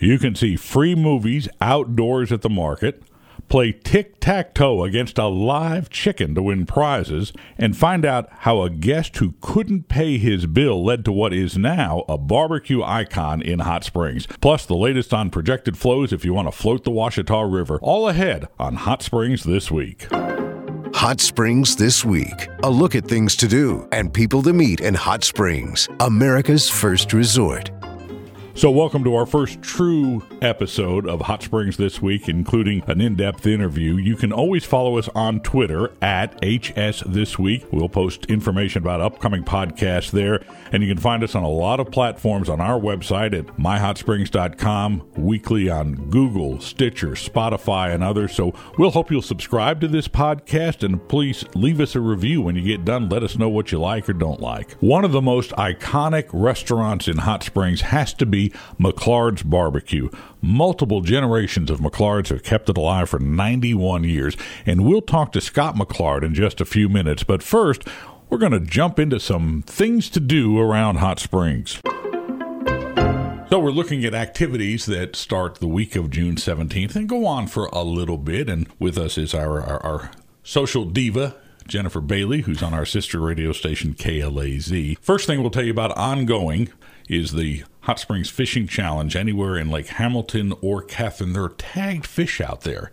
You can see free movies outdoors at the market, play tic tac toe against a live chicken to win prizes, and find out how a guest who couldn't pay his bill led to what is now a barbecue icon in Hot Springs. Plus, the latest on projected flows if you want to float the Ouachita River. All ahead on Hot Springs this week. Hot Springs This Week. A look at things to do and people to meet in Hot Springs, America's first resort. So, welcome to our first true episode of Hot Springs This Week, including an in depth interview. You can always follow us on Twitter at HS This Week. We'll post information about upcoming podcasts there. And you can find us on a lot of platforms on our website at myhotsprings.com, weekly on Google, Stitcher, Spotify, and others. So, we'll hope you'll subscribe to this podcast and please leave us a review when you get done. Let us know what you like or don't like. One of the most iconic restaurants in Hot Springs has to be McClard's Barbecue. Multiple generations of McClards have kept it alive for 91 years, and we'll talk to Scott McClard in just a few minutes. But first, we're going to jump into some things to do around Hot Springs. So we're looking at activities that start the week of June 17th and go on for a little bit. And with us is our, our, our social diva, Jennifer Bailey, who's on our sister radio station KLAZ. First thing we'll tell you about ongoing is the Hot Springs Fishing Challenge anywhere in Lake Hamilton or Catherine. There are tagged fish out there.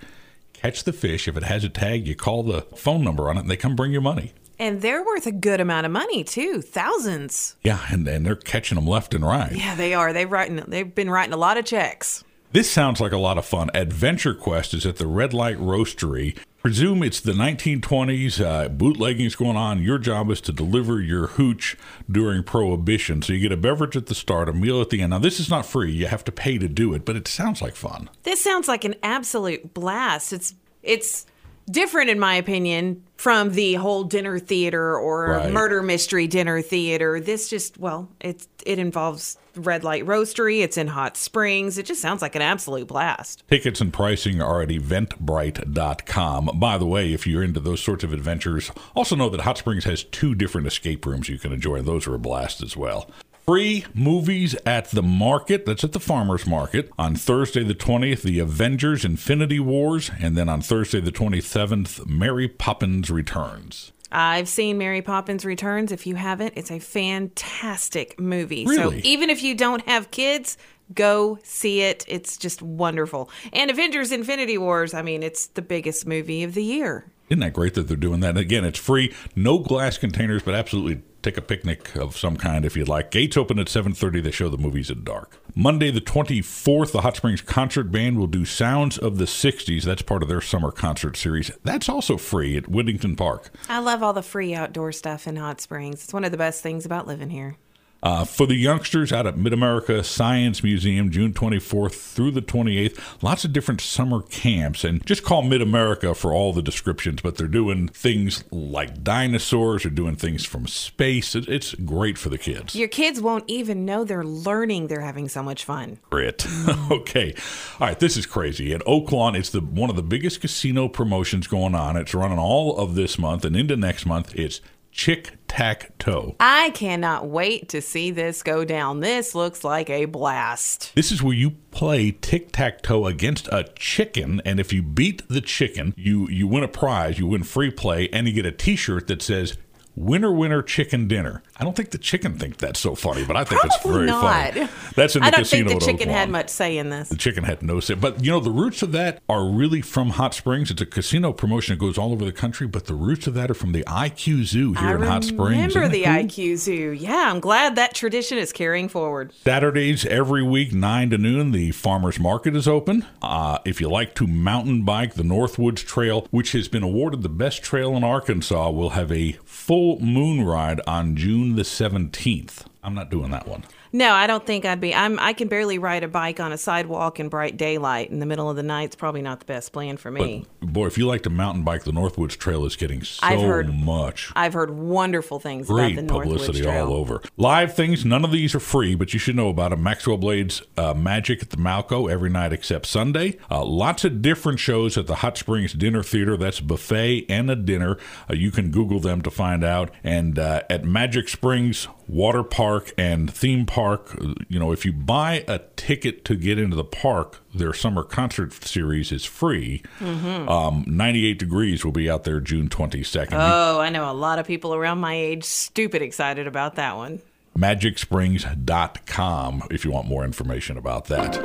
Catch the fish. If it has a tag, you call the phone number on it and they come bring you money. And they're worth a good amount of money too, thousands. Yeah, and, and they're catching them left and right. Yeah, they are. They've writing. They've been writing a lot of checks. This sounds like a lot of fun. Adventure Quest is at the Red Light Roastery. Presume it's the 1920s. Uh, bootlegging's going on. Your job is to deliver your hooch during Prohibition. So you get a beverage at the start, a meal at the end. Now, this is not free. You have to pay to do it, but it sounds like fun. This sounds like an absolute blast. It's it's different in my opinion from the whole dinner theater or Right. murder mystery dinner theater. This just well, it's it involves Red Light Roastery. It's in Hot Springs. It just sounds like an absolute blast. Tickets and pricing are at eventbrite.com. By the way, if you're into those sorts of adventures, also know that Hot Springs has two different escape rooms you can enjoy. Those are a blast as well. Free movies at the market. That's at the farmer's market. On Thursday the 20th, The Avengers Infinity Wars. And then on Thursday the 27th, Mary Poppins Returns. I've seen Mary Poppins Returns. If you haven't, it's a fantastic movie. Really? So even if you don't have kids, go see it. It's just wonderful. And Avengers Infinity Wars, I mean, it's the biggest movie of the year. Isn't that great that they're doing that? Again, it's free, no glass containers, but absolutely take a picnic of some kind if you'd like. Gates open at 7:30. They show the movies at dark. Monday the 24th, the Hot Springs Concert Band will do Sounds of the 60s. That's part of their summer concert series. That's also free at Whittington Park. I love all the free outdoor stuff in Hot Springs. It's one of the best things about living here. Uh, for the youngsters out at Mid America Science Museum, June 24th through the 28th, lots of different summer camps. And just call Mid America for all the descriptions, but they're doing things like dinosaurs, they're doing things from space. It- It's great for the kids. Your kids won't even know they're learning. They're having so much fun. Grit. okay. All right, this is crazy. At Oaklawn, it's the one of the biggest casino promotions going on. It's running all of this month and into next month. It's Chick Tac Toe. I cannot wait to see this go down. This looks like a blast. This is where you play tic tac toe against a chicken, and if you beat the chicken, you you win a prize, you win free play, and you get a T-shirt that says "Winner, winner, chicken dinner." I don't think the chicken think that's so funny, but I think it's Probably very not. funny. That's in the I don't casino think the chicken had much say in this. The chicken had no say. But you know, the roots of that are really from Hot Springs. It's a casino promotion that goes all over the country, but the roots of that are from the IQ Zoo here I in Hot Springs. remember the cool? IQ Zoo. Yeah, I'm glad that tradition is carrying forward. Saturdays every week, 9 to noon, the farmers market is open. Uh, if you like to mountain bike, the Northwoods Trail, which has been awarded the best trail in Arkansas, will have a full moon ride on June the 17th. I'm not doing that one. No, I don't think I'd be. I'm. I can barely ride a bike on a sidewalk in bright daylight in the middle of the night. It's probably not the best plan for me. Boy, if you like to mountain bike, the Northwoods Trail is getting so I've heard- much. I've heard wonderful things Great about the Northwoods publicity Trail. all over. Live things, none of these are free, but you should know about them. Maxwell Blades uh, Magic at the Malco every night except Sunday. Uh, lots of different shows at the Hot Springs Dinner Theater. That's buffet and a dinner. Uh, you can Google them to find out. And uh, at Magic Springs water park and theme park. You know, if you buy a ticket to get into the park, their summer concert series is free. Mm-hmm. Um, 98 Degrees will be out there June 22nd. Oh, I know a lot of people around my age stupid excited about that one. MagicSprings.com if you want more information about that.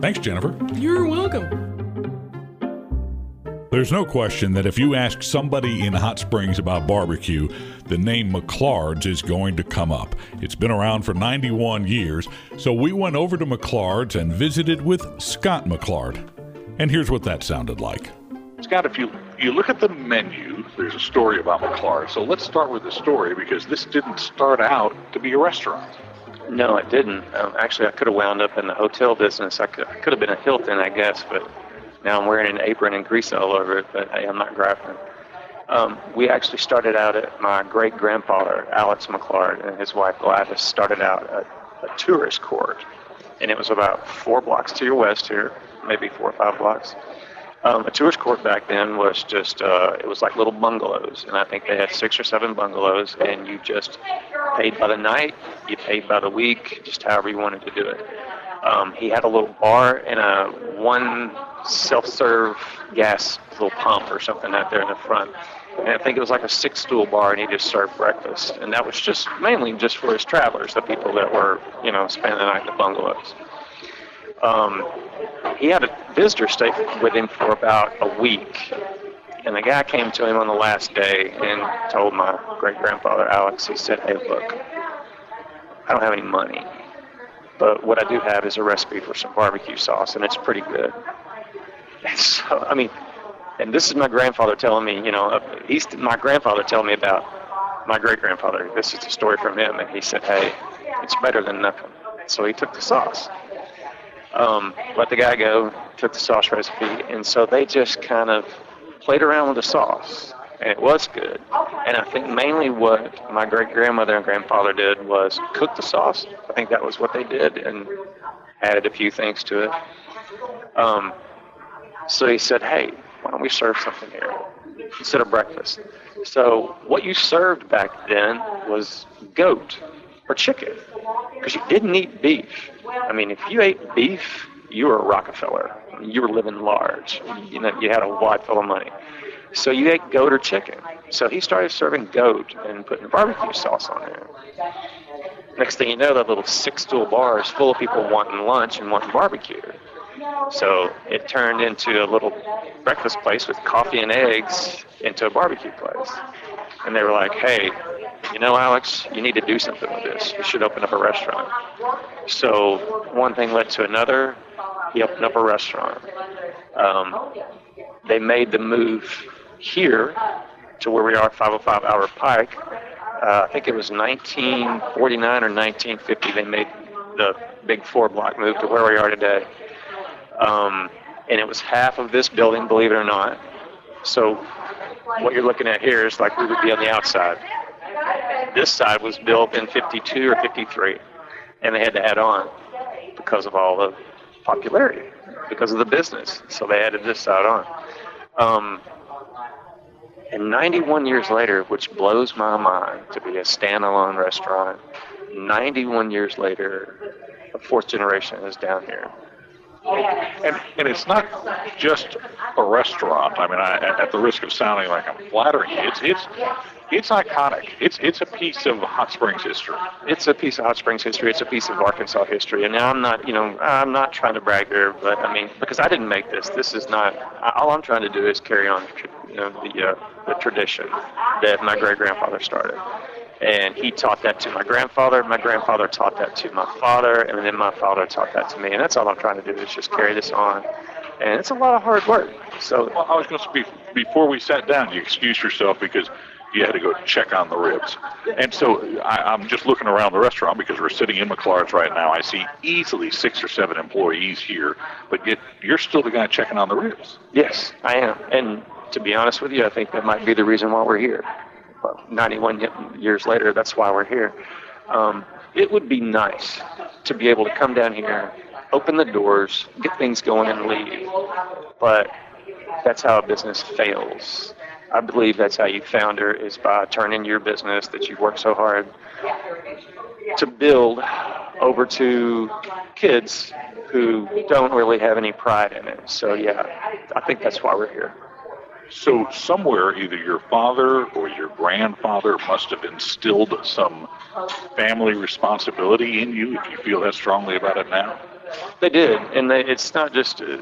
Thanks, Jennifer. You're welcome. There's no question that if you ask somebody in Hot Springs about barbecue, the name McClard's is going to come up. It's been around for 91 years, so we went over to McClard's and visited with Scott McClard. And here's what that sounded like. Scott, if you you look at the menu, there's a story about McClard. So let's start with the story because this didn't start out to be a restaurant. No, it didn't. Um, actually, I could have wound up in the hotel business. I could, I could have been a Hilton, I guess, but now I'm wearing an apron and grease all over it, but hey, I'm not grafting. Um, we actually started out at my great grandfather, Alex McClard, and his wife Gladys started out at a tourist court. And it was about four blocks to your west here, maybe four or five blocks. Um, a tourist court back then was just, uh, it was like little bungalows. And I think they had six or seven bungalows, and you just paid by the night, you paid by the week, just however you wanted to do it. Um, he had a little bar and a one self-serve gas little pump or something out there in the front. And I think it was like a six-stool bar, and he just served breakfast. And that was just mainly just for his travelers, the people that were, you know, spending the night in the bungalows. Um, he had a visitor stay with him for about a week. And the guy came to him on the last day and told my great grandfather, Alex, he said, Hey, look, I don't have any money. But what I do have is a recipe for some barbecue sauce, and it's pretty good. And so, I mean, and this is my grandfather telling me, you know, uh, he's my grandfather telling me about my great grandfather. This is a story from him, and he said, "Hey, it's better than nothing." So he took the sauce, um, let the guy go, took the sauce recipe, and so they just kind of played around with the sauce and it was good. And I think mainly what my great grandmother and grandfather did was cook the sauce. I think that was what they did, and added a few things to it. Um, so he said, "Hey, why don't we serve something here instead of breakfast?" So what you served back then was goat or chicken, because you didn't eat beef. I mean, if you ate beef, you were a Rockefeller. You were living large. You know, you had a wad full of money. So you ate goat or chicken. So he started serving goat and putting barbecue sauce on there. Next thing you know, that little six stool bar is full of people wanting lunch and wanting barbecue. So it turned into a little breakfast place with coffee and eggs into a barbecue place. And they were like, hey, you know, Alex, you need to do something with this. You should open up a restaurant. So one thing led to another. He opened up a restaurant. Um, they made the move here to where we are, 505 Albert Pike. Uh, I think it was 1949 or 1950 they made the big four block move to where we are today. Um, and it was half of this building, believe it or not. So what you're looking at here is like we would be on the outside. This side was built in 52 or 53, and they had to add on because of all the popularity, because of the business. So they added this side on. Um, and 91 years later, which blows my mind to be a standalone restaurant, 91 years later, a fourth generation is down here. And, and it's not just a restaurant. I mean, I, at the risk of sounding like I'm flattering you, it's, it's it's iconic. It's it's a piece of Hot Springs history. It's a piece of Hot Springs history. It's a piece of Arkansas history. And I'm not, you know, I'm not trying to brag here, but I mean, because I didn't make this. This is not. All I'm trying to do is carry on, you know, the uh, the tradition that my great grandfather started. And he taught that to my grandfather. My grandfather taught that to my father, and then my father taught that to me. And that's all I'm trying to do is just carry this on. And it's a lot of hard work. So well, I was going to speak before we sat down. You excused yourself because you had to go check on the ribs. And so I, I'm just looking around the restaurant because we're sitting in McClard's right now. I see easily six or seven employees here, but yet you're still the guy checking on the ribs. Yes, I am. And to be honest with you, I think that might be the reason why we're here. Well, 91 years later, that's why we're here. Um, it would be nice to be able to come down here, open the doors, get things going, and leave. But that's how a business fails. I believe that's how you founder is by turning your business that you worked so hard to build over to kids who don't really have any pride in it. So yeah, I think that's why we're here. So somewhere, either your father or your grandfather must have instilled some family responsibility in you. If you feel that strongly about it now, they did, and they, it's not just. Uh,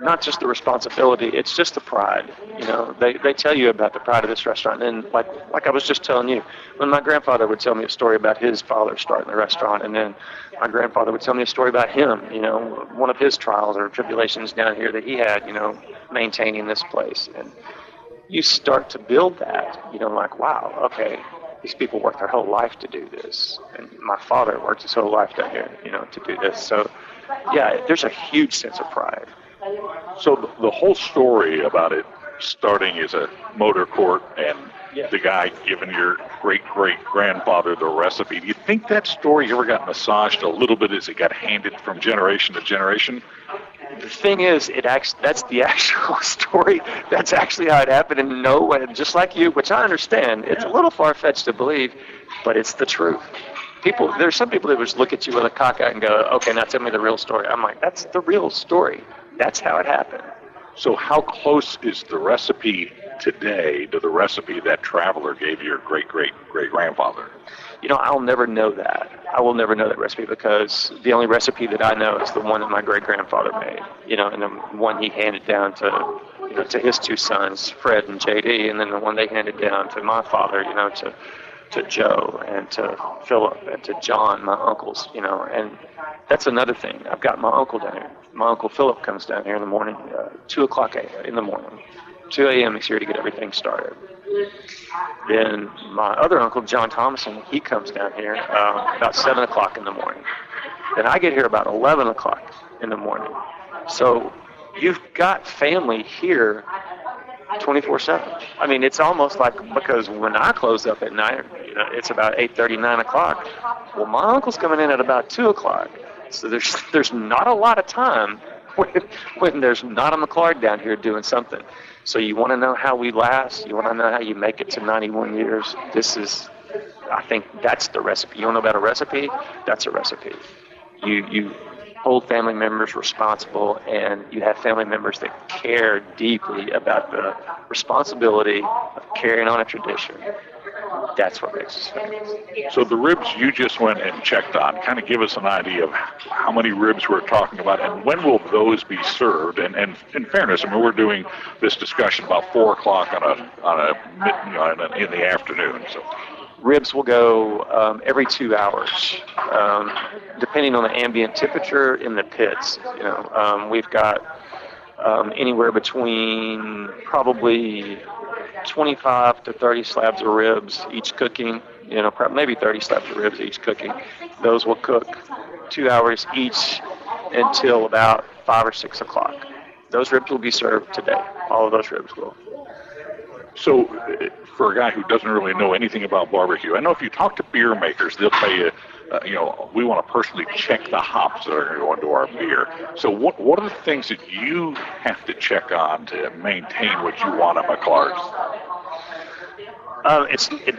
not just the responsibility, it's just the pride. You know, they, they tell you about the pride of this restaurant. And like like I was just telling you, when my grandfather would tell me a story about his father starting the restaurant, and then my grandfather would tell me a story about him, you know, one of his trials or tribulations down here that he had, you know, maintaining this place. And you start to build that, you know, like, wow, okay, these people worked their whole life to do this. And my father worked his whole life down here, you know, to do this. So, yeah, there's a huge sense of pride. So the whole story about it starting as a motor court and yeah. the guy giving your great great grandfather the recipe. Do you think that story ever got massaged a little bit as it got handed from generation to generation? The thing is, it actually that's the actual story. That's actually how it happened, and no way, just like you, which I understand. It's a little far fetched to believe, but it's the truth. People, there's some people that would just look at you with a cock eye and go, "Okay, now tell me the real story." I'm like, "That's the real story." That's how it happened. So, how close is the recipe today to the recipe that traveler gave your great great great grandfather? You know, I'll never know that. I will never know that recipe because the only recipe that I know is the one that my great grandfather made. You know, and the one he handed down to you know to his two sons, Fred and JD, and then the one they handed down to my father. You know, to to Joe and to Philip and to John, my uncles. You know, and that's another thing. I've got my uncle down here. My uncle Philip comes down here in the morning, uh, two o'clock in the morning. 2 a.m. He's here to get everything started. Then my other uncle, John Thomason, he comes down here uh, about 7 o'clock in the morning. Then I get here about 11 o'clock in the morning. So you've got family here 24 7. I mean, it's almost like because when I close up at night, Uh, it's about 8:30, 9 o'clock. Well, my uncle's coming in at about 2 o'clock. So there's there's not a lot of time when, when there's not a McClard down here doing something. So you want to know how we last? You want to know how you make it to 91 years? This is, I think that's the recipe. You want to know about a recipe? That's a recipe. You you hold family members responsible, and you have family members that care deeply about the responsibility of carrying on a tradition that's what makes us famous. So the ribs you just went and checked on, kind of give us an idea of how many ribs we're talking about, and when will those be served? And, and in fairness, I mean we're doing this discussion about four o'clock on a on a, you know, in the afternoon. So ribs will go um, every two hours, um, depending on the ambient temperature in the pits. You know, um, we've got um, anywhere between probably 25 to 30 slabs of ribs each cooking. You know, maybe 30 slabs of ribs each cooking. Those will cook two hours each until about five or six o'clock. Those ribs will be served today. All of those ribs will. So, for a guy who doesn't really know anything about barbecue, I know if you talk to beer makers, they'll tell you uh, you know, we want to personally check the hops that are going to go into our beer. So, what what are the things that you have to check on to maintain what you want at McClard's? Uh, it's it,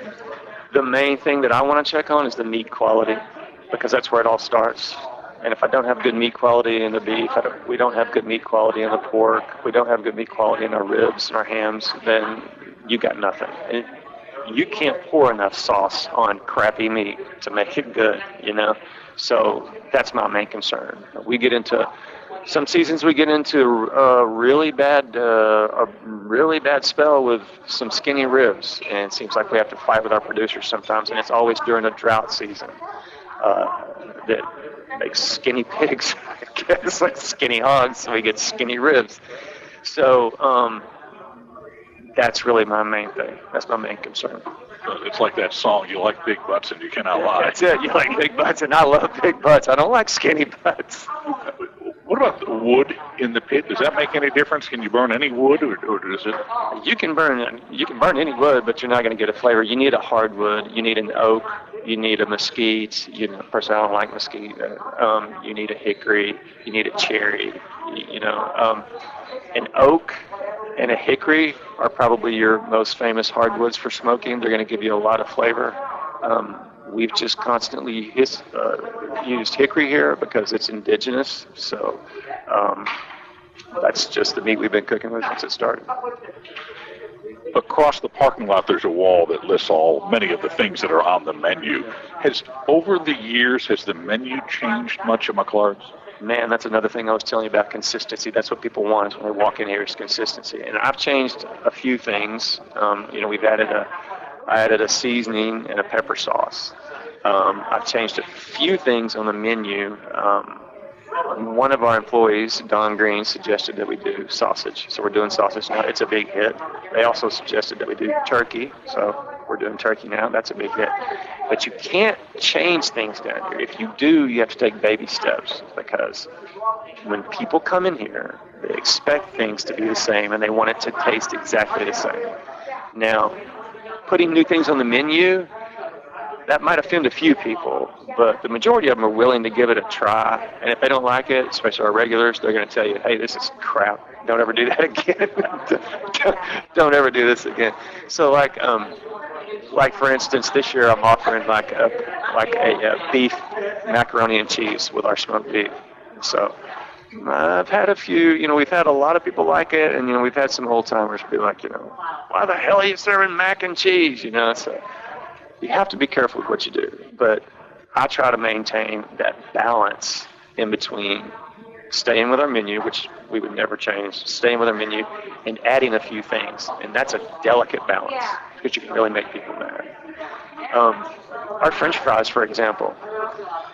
the main thing that I want to check on is the meat quality because that's where it all starts. And if I don't have good meat quality in the beef, don't, we don't have good meat quality in the pork, we don't have good meat quality in our ribs and our hams, then you got nothing. You can't pour enough sauce on crappy meat to make it good, you know. So that's my main concern. We get into some seasons we get into a really bad uh, a really bad spell with some skinny ribs, and it seems like we have to fight with our producers sometimes, and it's always during a drought season uh, that makes skinny pigs, I guess, like skinny hogs, so we get skinny ribs. So um, that's really my main thing. That's my main concern. It's like that song, you like big butts and you cannot lie. That's it. You like big butts and I love big butts. I don't like skinny butts. What about the wood in the pit? Does that make any difference? Can you burn any wood, or, or does it? You can burn you can burn any wood, but you're not going to get a flavor. You need a hardwood. You need an oak. You need a mesquite. You know, personally, I don't like mesquite. Um, you need a hickory. You need a cherry. You, know, um, an oak and a hickory are probably your most famous hardwoods for smoking. They're going to give you a lot of flavor. Um, we've just constantly his, uh, used hickory here because it's indigenous. So um, that's just the meat we've been cooking with since it started. Across the parking lot, there's a wall that lists all many of the things that are on the menu. Has over the years has the menu changed much at McClard's? man, that's another thing I was telling you about consistency. That's what people want is when they walk in here is consistency. And I've changed a few things. Um, you know, we've added a, I added a seasoning and a pepper sauce. Um, I've changed a few things on the menu. Um, one of our employees, Don Green, suggested that we do sausage. So we're doing sausage now. It's a big hit. They also suggested that we do turkey. So we're doing turkey now. That's a big hit. But you can't change things down here. If you do, you have to take baby steps because when people come in here, they expect things to be the same and they want it to taste exactly the same. Now, putting new things on the menu, that might offend a few people, but the majority of them are willing to give it a try. And if they don't like it, especially our regulars, they're going to tell you, hey, this is crap. Don't ever do that again. don't, ever do this again. So, like, um, like for instance, this year I'm offering like a like a, a beef macaroni and cheese with our smoked beef. So I've had a few, you know, we've had a lot of people like it, and you know, we've had some old timers be like, you know, why the hell are you serving mac and cheese? You know, so you have to be careful with what you do. But I try to maintain that balance in between staying with our menu, which we would never change, staying with our menu, and adding a few things. And that's a delicate balance because you can really make people mad. Um, our French fries, for example,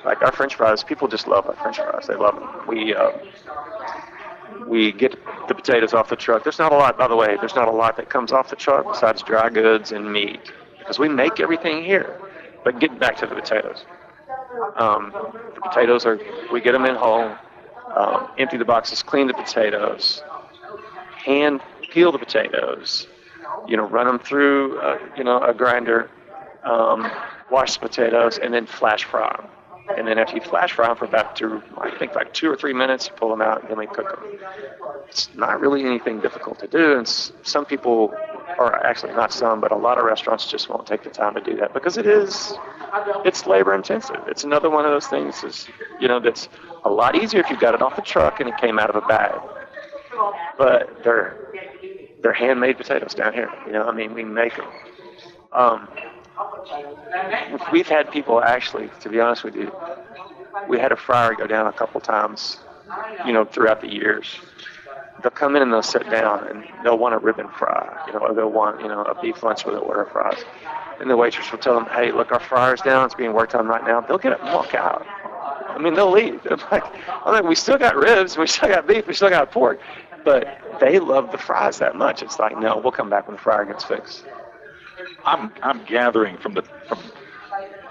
like our French fries, people just love our French fries. They love them. We uh, we get the potatoes off the truck. There's not a lot, by the way. There's not a lot that comes off the truck besides dry goods and meat because we make everything here. But getting back to the potatoes. Um, the potatoes are we get them in whole um, empty the boxes, clean the potatoes, hand peel the potatoes, you know, run them through, uh, you know, a grinder, um, wash the potatoes, and then flash fry them. And then after you flash fry them for about two, I think like two or three minutes, you pull them out, and then we cook them. It's not really anything difficult to do, and some people, or actually not some, but a lot of restaurants just won't take the time to do that because it is, it's labor intensive. It's another one of those things is, you know, that's a lot easier if you got it off the truck and it came out of a bag. But they're they're handmade potatoes down here. You know, I mean, we make them. Um, we've had people actually, to be honest with you, we had a fryer go down a couple times, you know, throughout the years. They'll come in and they'll sit down and they'll want a ribbon fry, you know, or they'll want, you know, a beef lunch with a order of fries. And the waitress will tell them, hey, look, our fryer's down. It's being worked on right now. They'll get up and walk out. I mean, they'll leave. They're like, I'm like, we still got ribs, we still got beef, we still got pork, but they love the fries that much. It's like, no, we'll come back when the fryer gets fixed. I'm I'm gathering from the from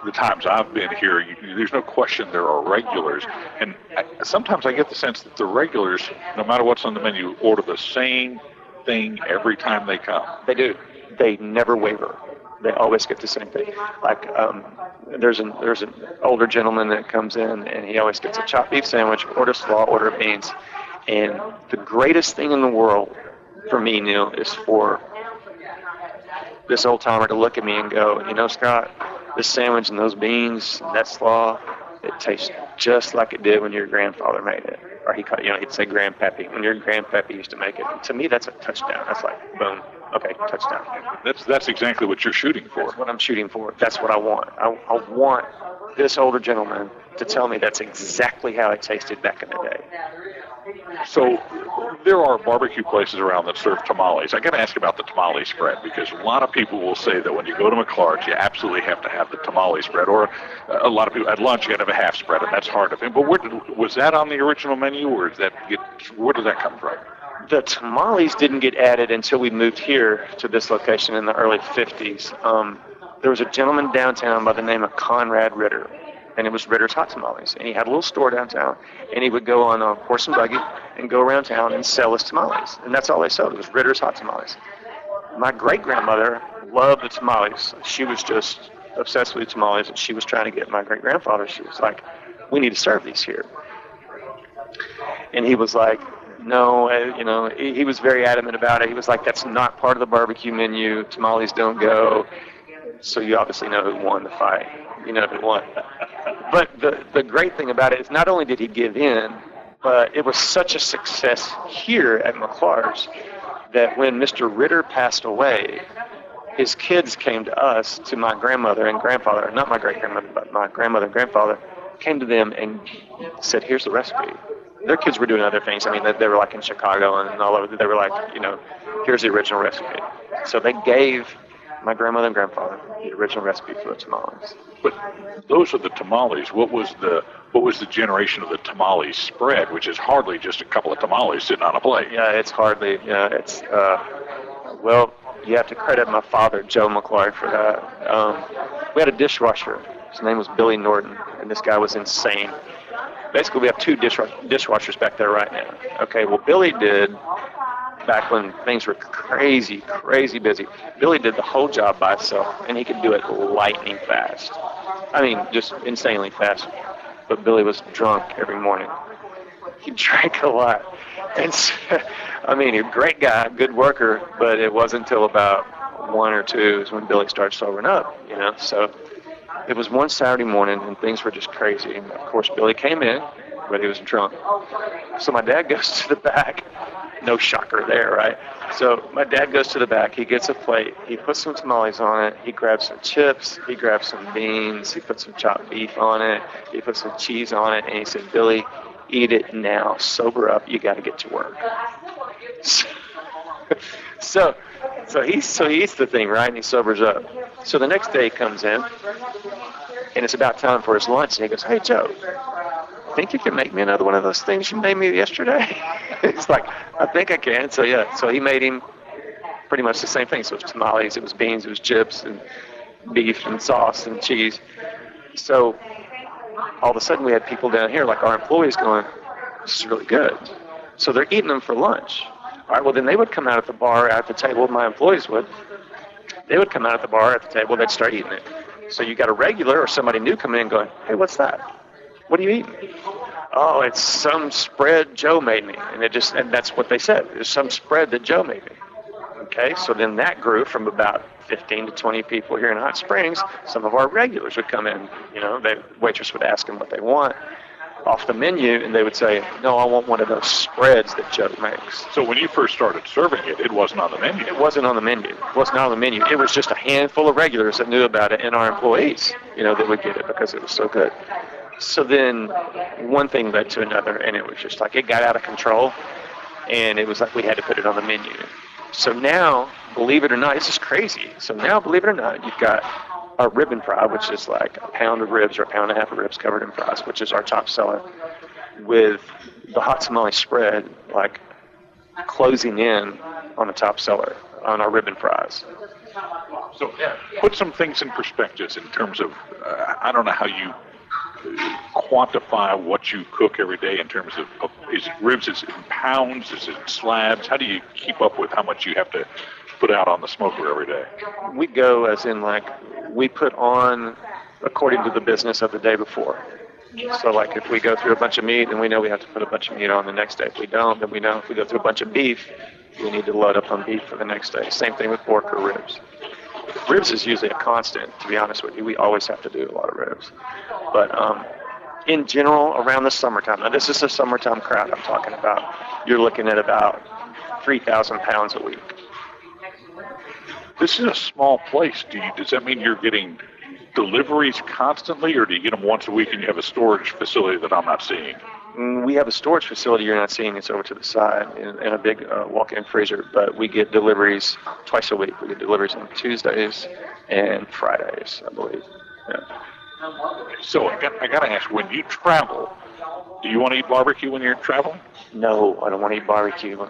the times I've been here, you, there's no question there are regulars, and I, sometimes I get the sense that the regulars, no matter what's on the menu, order the same thing every time they come. They do. They never waver they always get the same thing. Like um, there's an there's an older gentleman that comes in and he always gets a chopped beef sandwich, order slaw, order beans, and the greatest thing in the world for me, Neil, is for this old timer to look at me and go, you know, Scott, this sandwich and those beans, and that slaw, it tastes just like it did when your grandfather made it. Or he, you know, he'd say grandpappy when your grandpappy used to make it. And to me, that's a touchdown. That's like boom. Okay, touchdown. That's that's exactly what you're shooting for. That's what I'm shooting for. That's what I want. I, I want this older gentleman to tell me that's exactly how it tasted back in the day. So there are barbecue places around that serve tamales. I got to ask about the tamale spread because a lot of people will say that when you go to McClard's, you absolutely have to have the tamale spread. Or a lot of people at lunch, you got to have a half spread, and that's hard to think. But where did, was that on the original menu, or is that where did that come from? the tamales didn't get added until we moved here to this location in the early 50s. Um, there was a gentleman downtown by the name of Conrad Ritter, and it was Ritter's Hot Tamales. And he had a little store downtown, and he would go on a horse and buggy and go around town and sell his tamales. And that's all they sold. It was Ritter's Hot Tamales. My great grandmother loved the tamales. She was just obsessed with tamales, and she was trying to get my great grandfather. She was like, "We need to serve these here." And he was like, no, uh, you know, he was very adamant about it. He was like, that's not part of the barbecue menu. Tamales don't go. So you obviously know who won the fight. You know who won. But the, the great thing about it is not only did he give in, but it was such a success here at McClard's that when Mr. Ritter passed away, his kids came to us, to my grandmother and grandfather, not my great grandmother, but my grandmother and grandfather, came to them and said, "Here's the recipe." Their kids were doing other things. I mean, they, they were like in Chicago and all over. They were like, you know, here's the original recipe. So they gave my grandmother and grandfather the original recipe for the tamales. But those are the tamales. What was the what was the generation of the tamale spread, which is hardly just a couple of tamales sitting on a plate? Yeah, it's hardly. Yeah, it's. Uh, well, you have to credit my father, Joe McClard, for that. Um, we had a dishwasher. His name was Billy Norton, and this guy was insane. Basically, we have two dish- dishwashers back there right now. Okay, well, Billy did back when things were crazy, crazy busy. Billy did the whole job by himself, and he could do it lightning fast. I mean, just insanely fast. But Billy was drunk every morning. He drank a lot. And so, I mean, a great guy, good worker, but it wasn't until about one or two is when Billy started sobering up, you know. So it was one Saturday morning, and things were just crazy. And of course, Billy came in, but he was drunk. So my dad goes to the back. No shocker there, right? So my dad goes to the back. He gets a plate. He puts some tamales on it. He grabs some chips. He grabs some beans. He puts some chopped beef on it. He puts some cheese on it. And he said, Billy, eat it now. Sober up. You got to get to work. So, so he so he eats the thing right, and he sobers up. So the next day he comes in, and it's about time for his lunch, and he goes, "Hey Joe, think you can make me another one of those things you made me yesterday?" He's like, "I think I can." So yeah, so he made him pretty much the same thing. So it was tamales, it was beans, it was chips, and beef and sauce and cheese. So all of a sudden we had people down here, like our employees, going, "This is really good." So they're eating them for lunch. All right, well, then they would come out at the bar at the table, my employees would. They would come out at the bar at the table, they'd start eating it. So you got a regular or somebody new coming in going, hey, what's that? What do you eat? Oh, it's some spread Joe made me. And it just, and that's what they said. It's some spread that Joe made me. Okay, so then that grew from about 15 to 20 people here in Hot Springs. Some of our regulars would come in. You know, the waitress would ask them what they want off the menu, and they would say, "No, I want one of those spreads that Joe makes." So when you first started serving it, it wasn't on the menu. It wasn't on the menu. It wasn't on the menu. It was just a handful of regulars that knew about it, and our employees, you know, that would get it because it was so good. So then, one thing led to another, and it was just like it got out of control, and it was like we had to put it on the menu. So now, believe it or not, it's just crazy. So now, believe it or not, you've got our ribbon fry, which is like a pound of ribs or a pound and a half of ribs covered in fries, which is our top seller, with the hot tamale spread, like closing in on the top seller on our ribbon fries. So put some things in perspective in terms of, uh, I don't know how you quantify what you cook every day in terms of, of is it ribs, is it in pounds, is it in slabs? How do you keep up with how much you have to put out on the smoker every day? We go as in like we put on according to the business of the day before. So like if we go through a bunch of meat, then we know we have to put a bunch of meat on the next day. If we don't, then we know if we go through a bunch of beef, we need to load up on beef for the next day. Same thing with pork or ribs. Ribs is usually a constant, to be honest with you. We always have to do a lot of ribs. But um, in general, around the summertime, now this is a summertime crowd I'm talking about, you're looking at about 3,000 pounds a week. This is a small place. Do you, does that mean you're getting deliveries constantly, or do you get them once a week and you have a storage facility that I'm not seeing? Mm, We have a storage facility you're not seeing. It's over to the side in, in a big uh, walk-in freezer. But we get deliveries twice a week. We get deliveries on Tuesdays and Fridays, I believe. Yeah. So I got, I got to ask, when you travel, do you want to eat barbecue when you're traveling? No, I don't want to eat barbecue.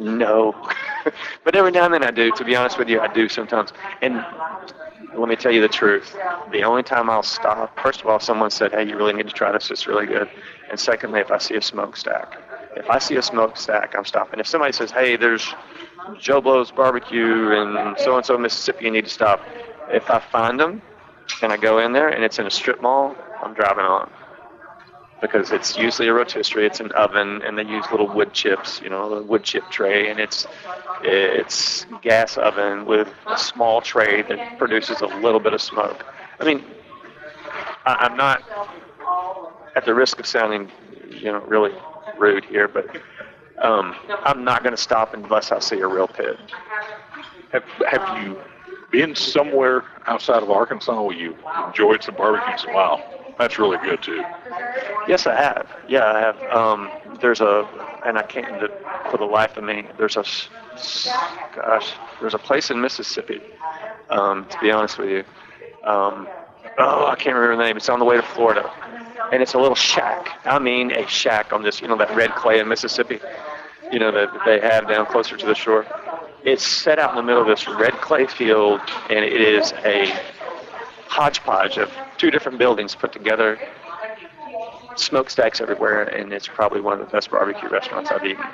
No. but every now and then I do. To be honest with you, I do sometimes. And let me tell you the truth. The only time I'll stop, first of all, someone said, hey, you really need to try this. It's really good. And secondly, if I see a smokestack. If I see a smokestack, I'm stopping. If somebody says, hey, there's Joe Blow's barbecue and so-and-so Mississippi, you need to stop. If I find them and I go in there and it's in a strip mall, I'm driving on. Because it's usually a rotisserie. It's an oven, and they use little wood chips, you know, a wood chip tray, and it's it's gas oven with a small tray that produces a little bit of smoke. I mean, I, I'm not at the risk of sounding, you know, really rude here, but um, I'm not going to stop unless I see a real pit. Have, have you been somewhere outside of Arkansas where you enjoyed some barbecue wow, that's really good too? Yes, I have. Yeah, I have. Um, there's a, and I can't, for the life of me, there's a, gosh, there's a place in Mississippi, um, to be honest with you. Um, oh, I can't remember the name. It's on the way to Florida. And it's a little shack. I mean, a shack on this, you know, that red clay in Mississippi, you know, that they have down closer to the shore. It's set out in the middle of this red clay field, and it is a hodgepodge of two different buildings put together, smokestacks everywhere, and it's probably one of the best barbecue restaurants I've eaten.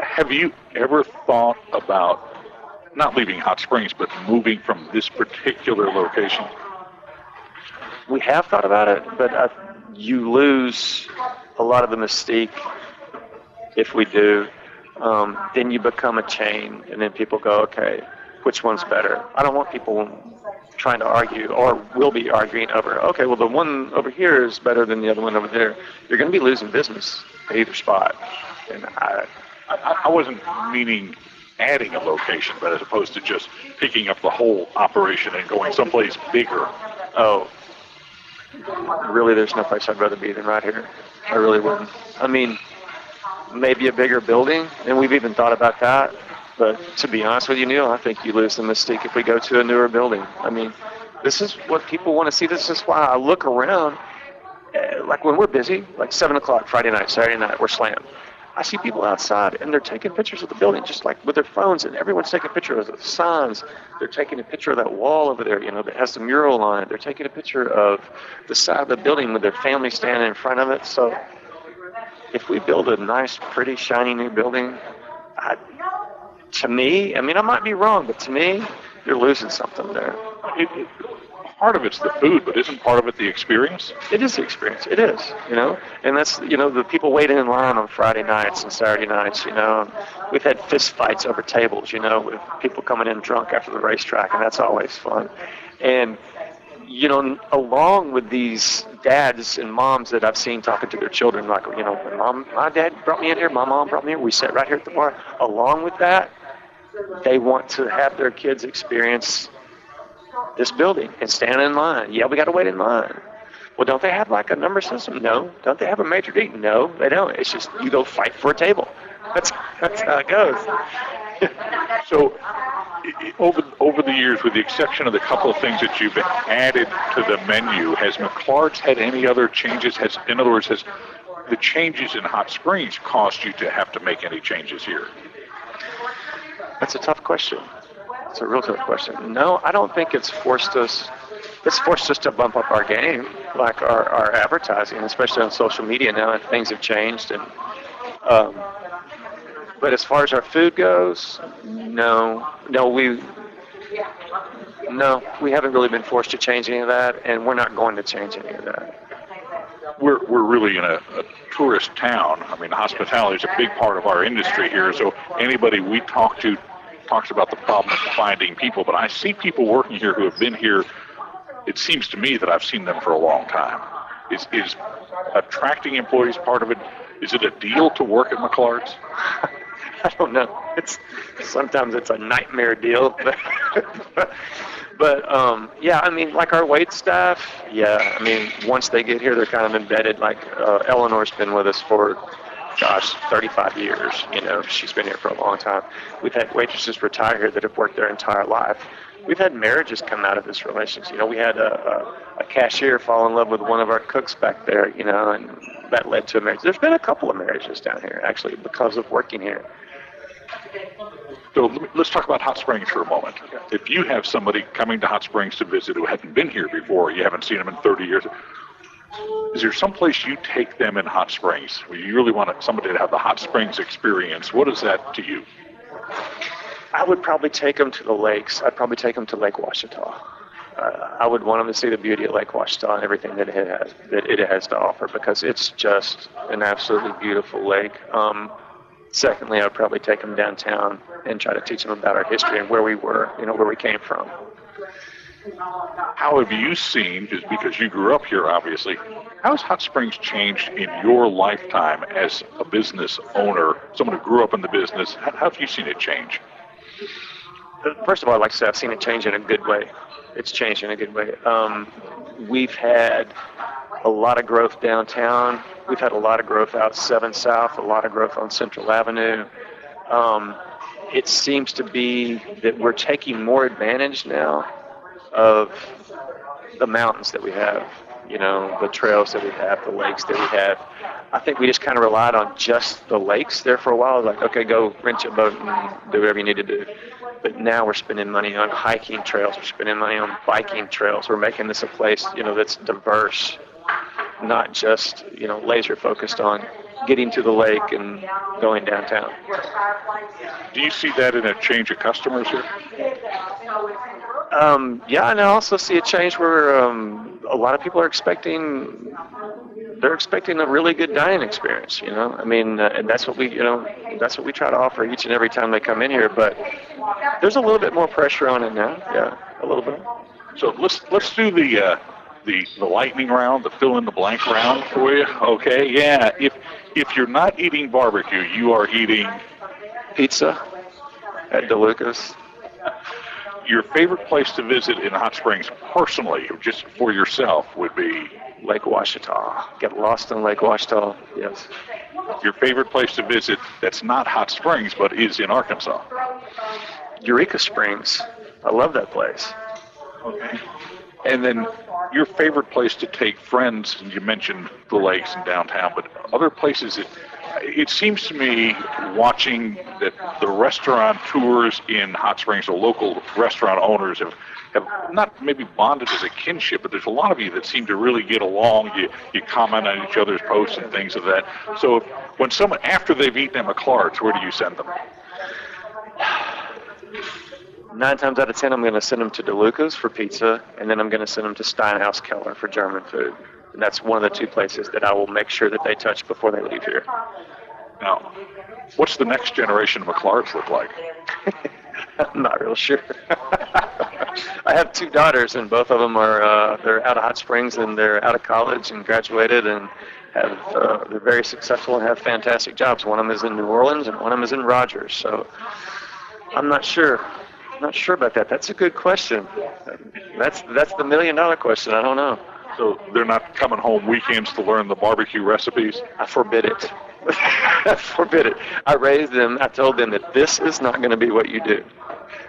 Have you ever thought about not leaving Hot Springs, but moving from this particular location? We have thought about it, but uh, you lose a lot of the mystique if we do. Um, then you become a chain, and then people go, okay, which one's better? I don't want people trying to argue or will be arguing over, okay, well, the one over here is better than the other one over there. You're going to be losing business at either spot. And I, I, I wasn't meaning adding a location, but as opposed to just picking up the whole operation and going someplace bigger. Oh, really, there's no place I'd rather be than right here. I really wouldn't. I mean, maybe a bigger building, and we've even thought about that. But to be honest with you, Neil, I think you lose the mystique if we go to a newer building. I mean, this is what people want to see. This is why I look around. Uh, like when we're busy, like 7 o'clock Friday night, Saturday night, we're slammed. I see people outside and they're taking pictures of the building just like with their phones, and everyone's taking pictures of the signs. They're taking a picture of that wall over there, you know, that has the mural on it. They're taking a picture of the side of the building with their family standing in front of it. So if we build a nice, pretty, shiny new building, I, to me, I mean, I might be wrong, but to me, you're losing something there. It, it, part of it's the food, but isn't part of it the experience? It is the experience. It is, you know, and that's you know the people waiting in line on Friday nights and Saturday nights. You know, we've had fist fights over tables. You know, with people coming in drunk after the racetrack, and that's always fun. And you know, along with these dads and moms that I've seen talking to their children, like you know, my mom, my dad brought me in here, my mom brought me here. We sat right here at the bar. Along with that, they want to have their kids experience this building and stand in line. Yeah, we got to wait in line. Well, don't they have like a number system? No. Don't they have a maitre d'? No, they don't. It's just you go fight for a table. That's that's how it goes. so, over over the years, with the exception of the couple of things that you've added to the menu, has McClard's had any other changes? Has, in other words, has the changes in Hot Springs caused you to have to make any changes here? That's a tough question. It's a real tough question. No, I don't think it's forced us. It's forced us to bump up our game, like our, our advertising, especially on social media now. And things have changed. And um, but as far as our food goes, no, no, we no, we haven't really been forced to change any of that, and we're not going to change any of that. We're, we're really in a, a tourist town. I mean, hospitality is a big part of our industry here. So anybody we talk to talks about the problem of finding people, but I see people working here who have been here. It seems to me that I've seen them for a long time. Is, is attracting employees part of it? Is it a deal to work at McClard's? I don't know. It's sometimes it's a nightmare deal, but, but um, yeah, I mean, like our wait staff, yeah. I mean, once they get here, they're kind of embedded. Like uh, Eleanor's been with us for gosh, 35 years. You know, she's been here for a long time. We've had waitresses retire here that have worked their entire life. We've had marriages come out of this relationship. You know, we had a, a, a cashier fall in love with one of our cooks back there, you know, and that led to a marriage. There's been a couple of marriages down here, actually, because of working here. So let's talk about Hot Springs for a moment. If you have somebody coming to Hot Springs to visit who hadn't been here before, you haven't seen them in 30 years, is there some place you take them in Hot Springs where you really want somebody to have the Hot Springs experience? What is that to you? I would probably take them to the lakes. I'd probably take them to Lake Ouachita. uh, I would want them to see the beauty of Lake Ouachita and everything that it has that it has to offer because it's just an absolutely beautiful lake. Um, secondly, I'd probably take them downtown and try to teach them about our history and where we were, you know, where we came from. How have you seen, just because you grew up here, obviously, how has Hot Springs changed in your lifetime as a business owner, someone who grew up in the business? How, have you seen it change? First of all, like to say I've seen it change in a good way. It's changed in a good way. Um, we've had a lot of growth downtown. We've had a lot of growth out 7 South, a lot of growth on Central Avenue. Um, it seems to be that we're taking more advantage now of the mountains that we have, you know, the trails that we have, the lakes that we have. I think we just kind of relied on just the lakes there for a while. Like, okay, go rent your boat and do whatever you need to do. But now we're spending money on hiking trails. We're spending money on biking trails. We're making this a place, you know, that's diverse, not just, you know, laser focused on getting to the lake and going downtown. Do you see that in a change of customers here? Um, yeah, and I also see a change where um, a lot of people are expecting they're expecting a really good dining experience. You know, I mean, uh, and that's what we you know that's what we try to offer each and every time they come in here. But there's a little bit more pressure on it now. Yeah, a little bit. So let's let's do the uh, the the lightning round, the fill in the blank round for you. Okay, yeah. If if you're not eating barbecue, you are eating pizza at DeLuca's. Your favorite place to visit in Hot Springs, personally, just for yourself, would be Lake Ouachita. Get lost in Lake Ouachita, Yes. Your favorite place to visit that's not Hot Springs but is in Arkansas. Eureka Springs. I love that place. Okay. And then your favorite place to take friends, and you mentioned the lakes and downtown, but other places that it seems to me watching that the restaurant tours in Hot Springs, the local restaurant owners have have not maybe bonded as a kinship, but there's a lot of you that seem to really get along. You you comment on each other's posts and things of that. So if, when someone after they've eaten at McClard's, where do you send them? Nine times out of ten, I'm going to send them to DeLuca's for pizza, and then I'm going to send them to Steinhaus Keller for German food. And that's one of the two places that I will make sure that they touch before they leave here. Now, what's the next generation of McClard's look like? I'm not real sure. I have two daughters, and both of them are uh, they're out of Hot Springs and they're out of college and graduated and have uh, they're very successful and have fantastic jobs. One of them is in New Orleans and one of them is in Rogers. So I'm not sure. not sure about that. That's a good question. That's that's the million dollar question. I don't know. So they're not coming home weekends to learn the barbecue recipes? I forbid it. I forbid it. I raised them. I told them that this is not going to be what you do.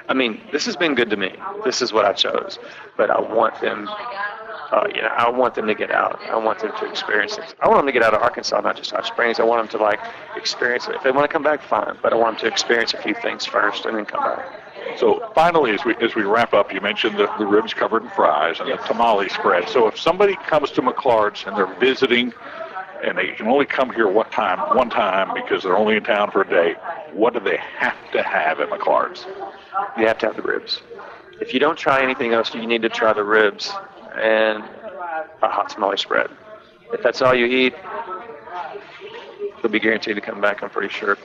I mean, this has been good to me. This is what I chose, but I want them. Uh, you know, I want them to get out. I want them to experience it. I want them to get out of Arkansas, not just Hot Springs. I want them to like experience it. If they want to come back, fine. But I want them to experience a few things first and then come back. So finally, as we as we wrap up, you mentioned the, the ribs covered in fries and the tamale spread. So if somebody comes to McClard's and they're visiting, and they can only come here one time, one time because they're only in town for a day, what do they have to have at McClard's? You have to have the ribs. If you don't try anything else, you need to try the ribs and a hot tamale spread. If that's all you eat, you'll be guaranteed to come back. I'm pretty sure.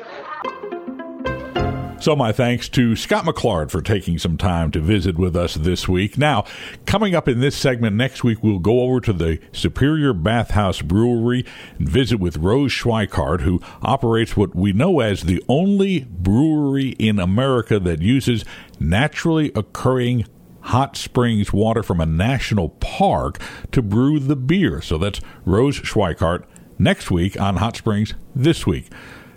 So, my thanks to Scott McClard for taking some time to visit with us this week. Now, coming up in this segment next week, we'll go over to the Superior Bathhouse Brewery and visit with Rose Schweikart, who operates what we know as the only brewery in America that uses naturally occurring hot springs water from a national park to brew the beer. So, that's Rose Schweikart next week on Hot Springs This Week.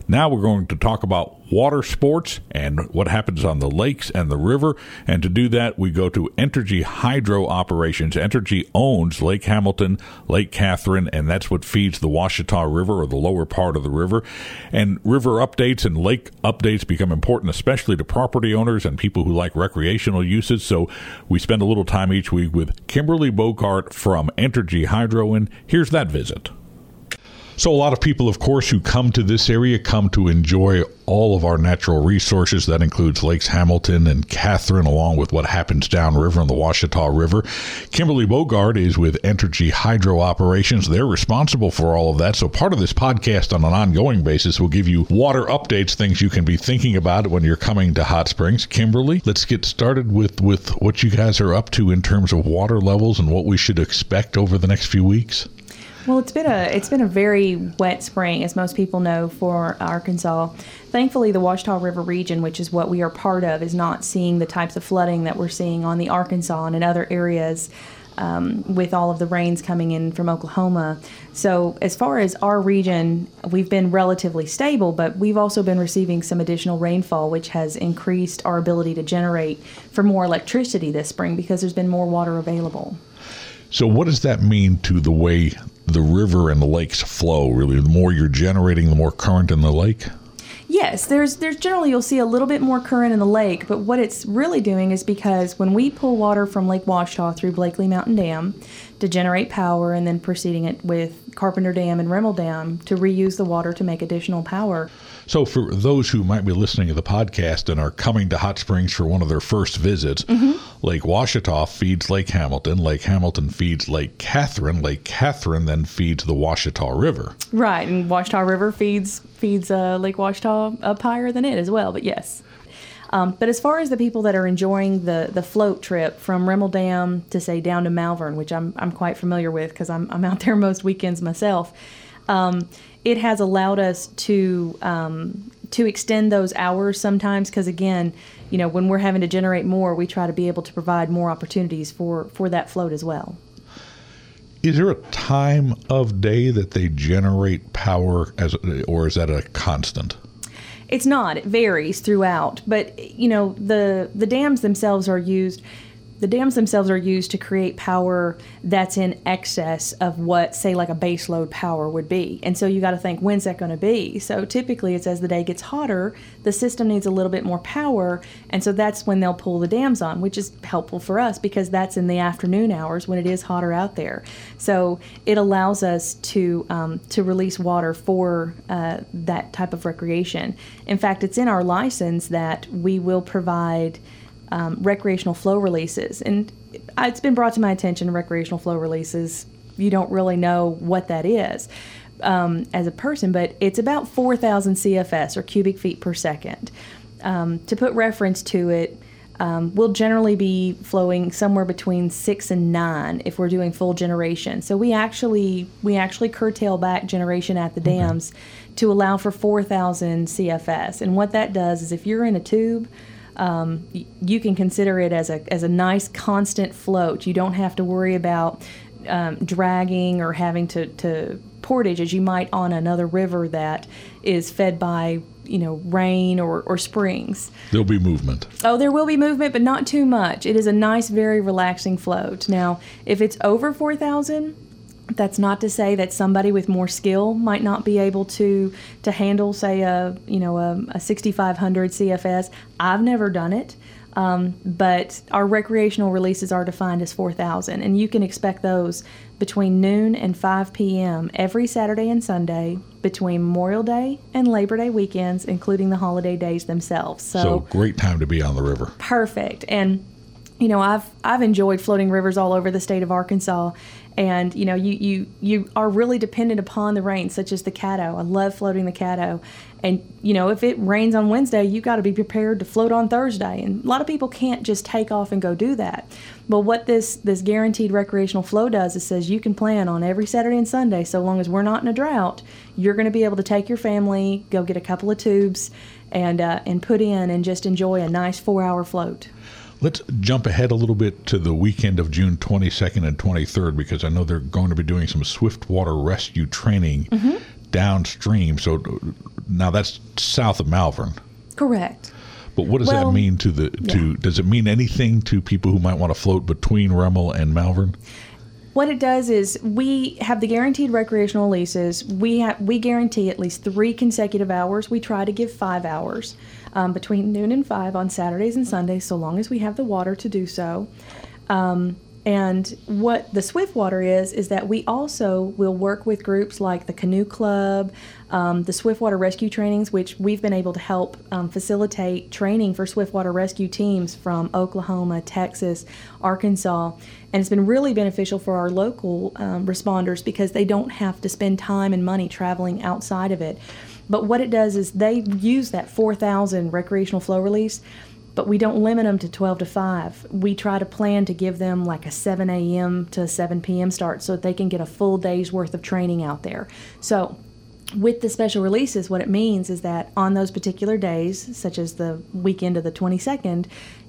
Now we're going to talk about water sports and what happens on the lakes and the river. And to do that, we go to Entergy Hydro Operations. Entergy owns Lake Hamilton, Lake Catherine, and that's what feeds the Ouachita River or the lower part of the river. And river updates and lake updates become important, especially to property owners and people who like recreational uses. So we spend a little time each week with Kimberly Bogart from Entergy Hydro, and here's that visit. So, a lot of people, of course, who come to this area come to enjoy all of our natural resources. That includes Lakes Hamilton and Catherine, along with what happens downriver on the Ouachita River. Kimberly Bogard is with Entergy Hydro Operations. They're responsible for all of that. So, part of this podcast on an ongoing basis will give you water updates, things you can be thinking about when you're coming to Hot Springs. Kimberly, let's get started with, with what you guys are up to in terms of water levels and what we should expect over the next few weeks. Well, it's been a it's been a very wet spring, as most people know, for Arkansas. Thankfully, the Ouachita River region, which is what we are part of, is not seeing the types of flooding that we're seeing on the Arkansas and in other areas. Um, with all of the rains coming in from Oklahoma. So, as far as our region, we've been relatively stable, but we've also been receiving some additional rainfall, which has increased our ability to generate for more electricity this spring because there's been more water available. So, what does that mean to the way the river and the lakes flow? Really, the more you're generating, the more current in the lake. Yes, there's there's generally you'll see a little bit more current in the lake, but what it's really doing is because when we pull water from Lake Ouachita through Blakely Mountain Dam to generate power and then proceeding it with Carpenter Dam and Remmel Dam to reuse the water to make additional power. So, for those who might be listening to the podcast and are coming to Hot Springs for one of their first visits, mm-hmm. Lake Ouachita feeds Lake Hamilton. Lake Hamilton feeds Lake Catherine. Lake Catherine then feeds the Ouachita River. Right, and Ouachita River feeds feeds uh, Lake Ouachita up higher than it as well. But yes. Um, but as far as the people that are enjoying the, the float trip from Remmel Dam to say down to Malvern, which I'm, I'm quite familiar with because I'm, I'm out there most weekends myself, um, it has allowed us to um, to extend those hours sometimes because again, you know, when we're having to generate more, we try to be able to provide more opportunities for for that float as well. Is there a time of day that they generate power as or is that a constant? It's not. It varies throughout, but you know, the the dams themselves are used the dams themselves are used to create power that's in excess of what, say, like a base load power would be. And so you got to think, when's that going to be? So typically it's as the day gets hotter, the system needs a little bit more power. And so that's when they'll pull the dams on, which is helpful for us because that's in the afternoon hours when it is hotter out there. So it allows us to, um, to release water for uh, that type of recreation. In fact, it's in our license that we will provide um, recreational flow releases. And it's been brought to my attention recreational flow releases. You don't really know what that is um, as a person, but it's about 4,000 CFS or cubic feet per second. Um, to put reference to it, um, we'll generally be flowing somewhere between six and nine if we're doing full generation. So we actually we actually curtail back generation at the dams okay. to allow for 4,000 CFS. And what that does is if you're in a tube um, you can consider it as a, as a nice constant float. You don't have to worry about um, dragging or having to, to portage as you might on another river that is fed by you know rain or, or springs. There'll be movement. Oh there will be movement but not too much. It is a nice very relaxing float. Now if it's over 4000 that's not to say that somebody with more skill might not be able to to handle, say, a you know a, a 6500 CFS. I've never done it, um, but our recreational releases are defined as 4,000, and you can expect those between noon and 5 p.m. every Saturday and Sunday between Memorial Day and Labor Day weekends, including the holiday days themselves. So, so great time to be on the river. Perfect, and you know I've I've enjoyed floating rivers all over the state of Arkansas and you know you you you are really dependent upon the rain such as the Caddo. I love floating the Caddo. And you know if it rains on wednesday you've got to be prepared to float on thursday. And a lot of people can't just take off and go do that. But what this this guaranteed recreational flow does is says you can plan on every saturday and sunday so long as we're not in a drought you're going to be able to take your family go get a couple of tubes and uh, and put in and just enjoy a nice four hour float Let's jump ahead a little bit to the weekend of June 22nd and 23rd because I know they're going to be doing some swiftwater rescue training mm-hmm. downstream. So now that's south of Malvern. Correct. But what does well, that mean to the to yeah. does it mean anything to people who might want to float between Remmel and Malvern? What it does is we have the guaranteed recreational leases. We have we guarantee at least three consecutive hours. We try to give five hours um, between noon and 5 on Saturdays and Sundays, so long as we have the water to do so. Um, And what the Swiftwater is, is that we also will work with groups like the Canoe Club, um, the Swiftwater Rescue Trainings, which we've been able to help um, facilitate training for Swiftwater rescue teams from Oklahoma, Texas, Arkansas. And it's been really beneficial for our local um, responders because they don't have to spend time and money traveling outside of it. But what it does is they use that 4,000 recreational flow release but we don't limit them to 12 to 5. We try to plan to give them like a 7 a.m. to 7 p.m. start so that they can get a full day's worth of training out there. So, with the special releases, what it means is that on those particular days, such as the weekend of the 22nd,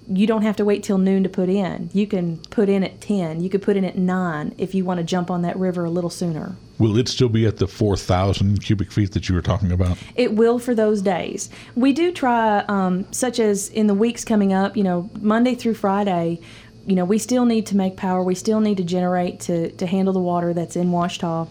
you don't have to wait till noon to put in. You can put in at 10. You could put in at 9 if you want to jump on that river a little sooner. Will it still be at the 4,000 cubic feet that you were talking about? It will for those days. We do try, um, such as in the weeks coming up, you know, Monday through Friday, you know, we still need to make power. We still need to generate to, to handle the water that's in Ouachita.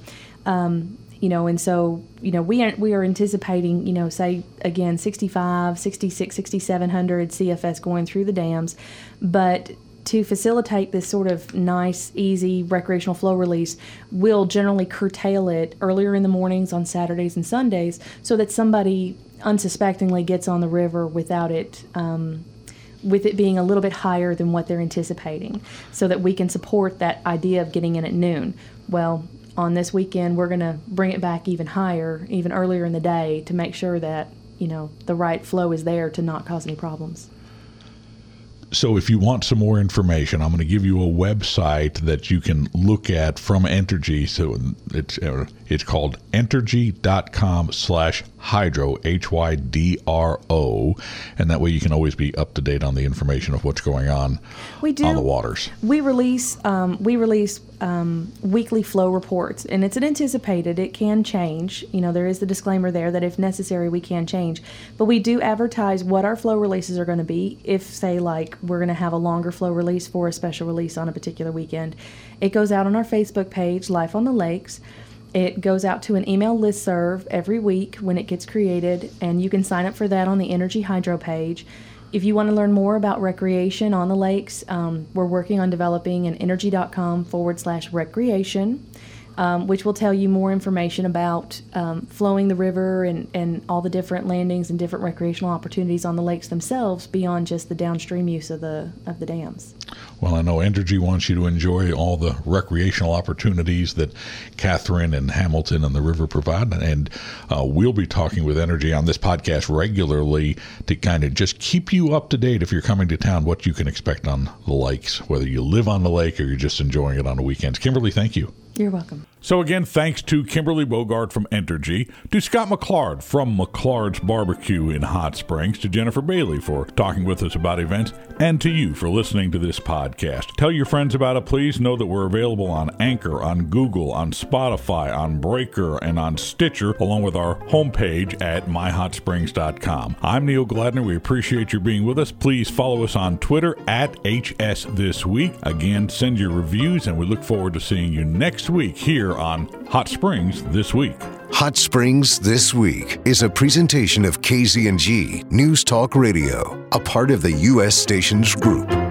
Um, you know, and so, you know, we are, we are anticipating, you know, say again, 65, 66, 6700 CFS going through the dams. But to facilitate this sort of nice, easy recreational flow release, we'll generally curtail it earlier in the mornings on Saturdays and Sundays so that somebody unsuspectingly gets on the river without it. Um, with it being a little bit higher than what they're anticipating, so that we can support that idea of getting in at noon. Well, on this weekend, we're going to bring it back even higher, even earlier in the day, to make sure that you know the right flow is there to not cause any problems. So, if you want some more information, I'm going to give you a website that you can look at from Entergy. So it's uh, it's called entergy.com slash hydro, H Y D R O. And that way you can always be up to date on the information of what's going on we do, on the waters. We release um, we release um, weekly flow reports, and it's an anticipated. It can change. You know, there is the disclaimer there that if necessary, we can change. But we do advertise what our flow releases are going to be. If, say, like we're going to have a longer flow release for a special release on a particular weekend, it goes out on our Facebook page, Life on the Lakes. It goes out to an email list serve every week when it gets created, and you can sign up for that on the Entergy Hydro page. If you want to learn more about recreation on the lakes, um, we're working on developing an entergy.com forward slash recreation um, which will tell you more information about um, flowing the river and, and all the different landings and different recreational opportunities on the lakes themselves beyond just the downstream use of the of the dams. Well, I know Entergy wants you to enjoy all the recreational opportunities that Catherine and Hamilton and the river provide, and uh, we'll be talking with Entergy on this podcast regularly to kind of just keep you up to date if you're coming to town, what you can expect on the lakes, whether you live on the lake or you're just enjoying it on the weekends. Kimberly, thank you. You're welcome. So, again, thanks to Kimberly Bogard from Entergy, to Scott McClard from McClard's Barbecue in Hot Springs, to Jennifer Bailey for talking with us about events, and to you for listening to this podcast. Tell your friends about it, please. Know that we're available on Anchor, on Google, on Spotify, on Breaker, and on Stitcher, along with our homepage at myhotsprings.com. I'm Neil Gladner. We appreciate your being with us. Please follow us on Twitter at HS This Week. Again, send your reviews, and we look forward to seeing you next week here on Hot Springs This Week. Hot Springs This Week is a presentation of KZNG News Talk Radio, a part of the U.S. Relations Group.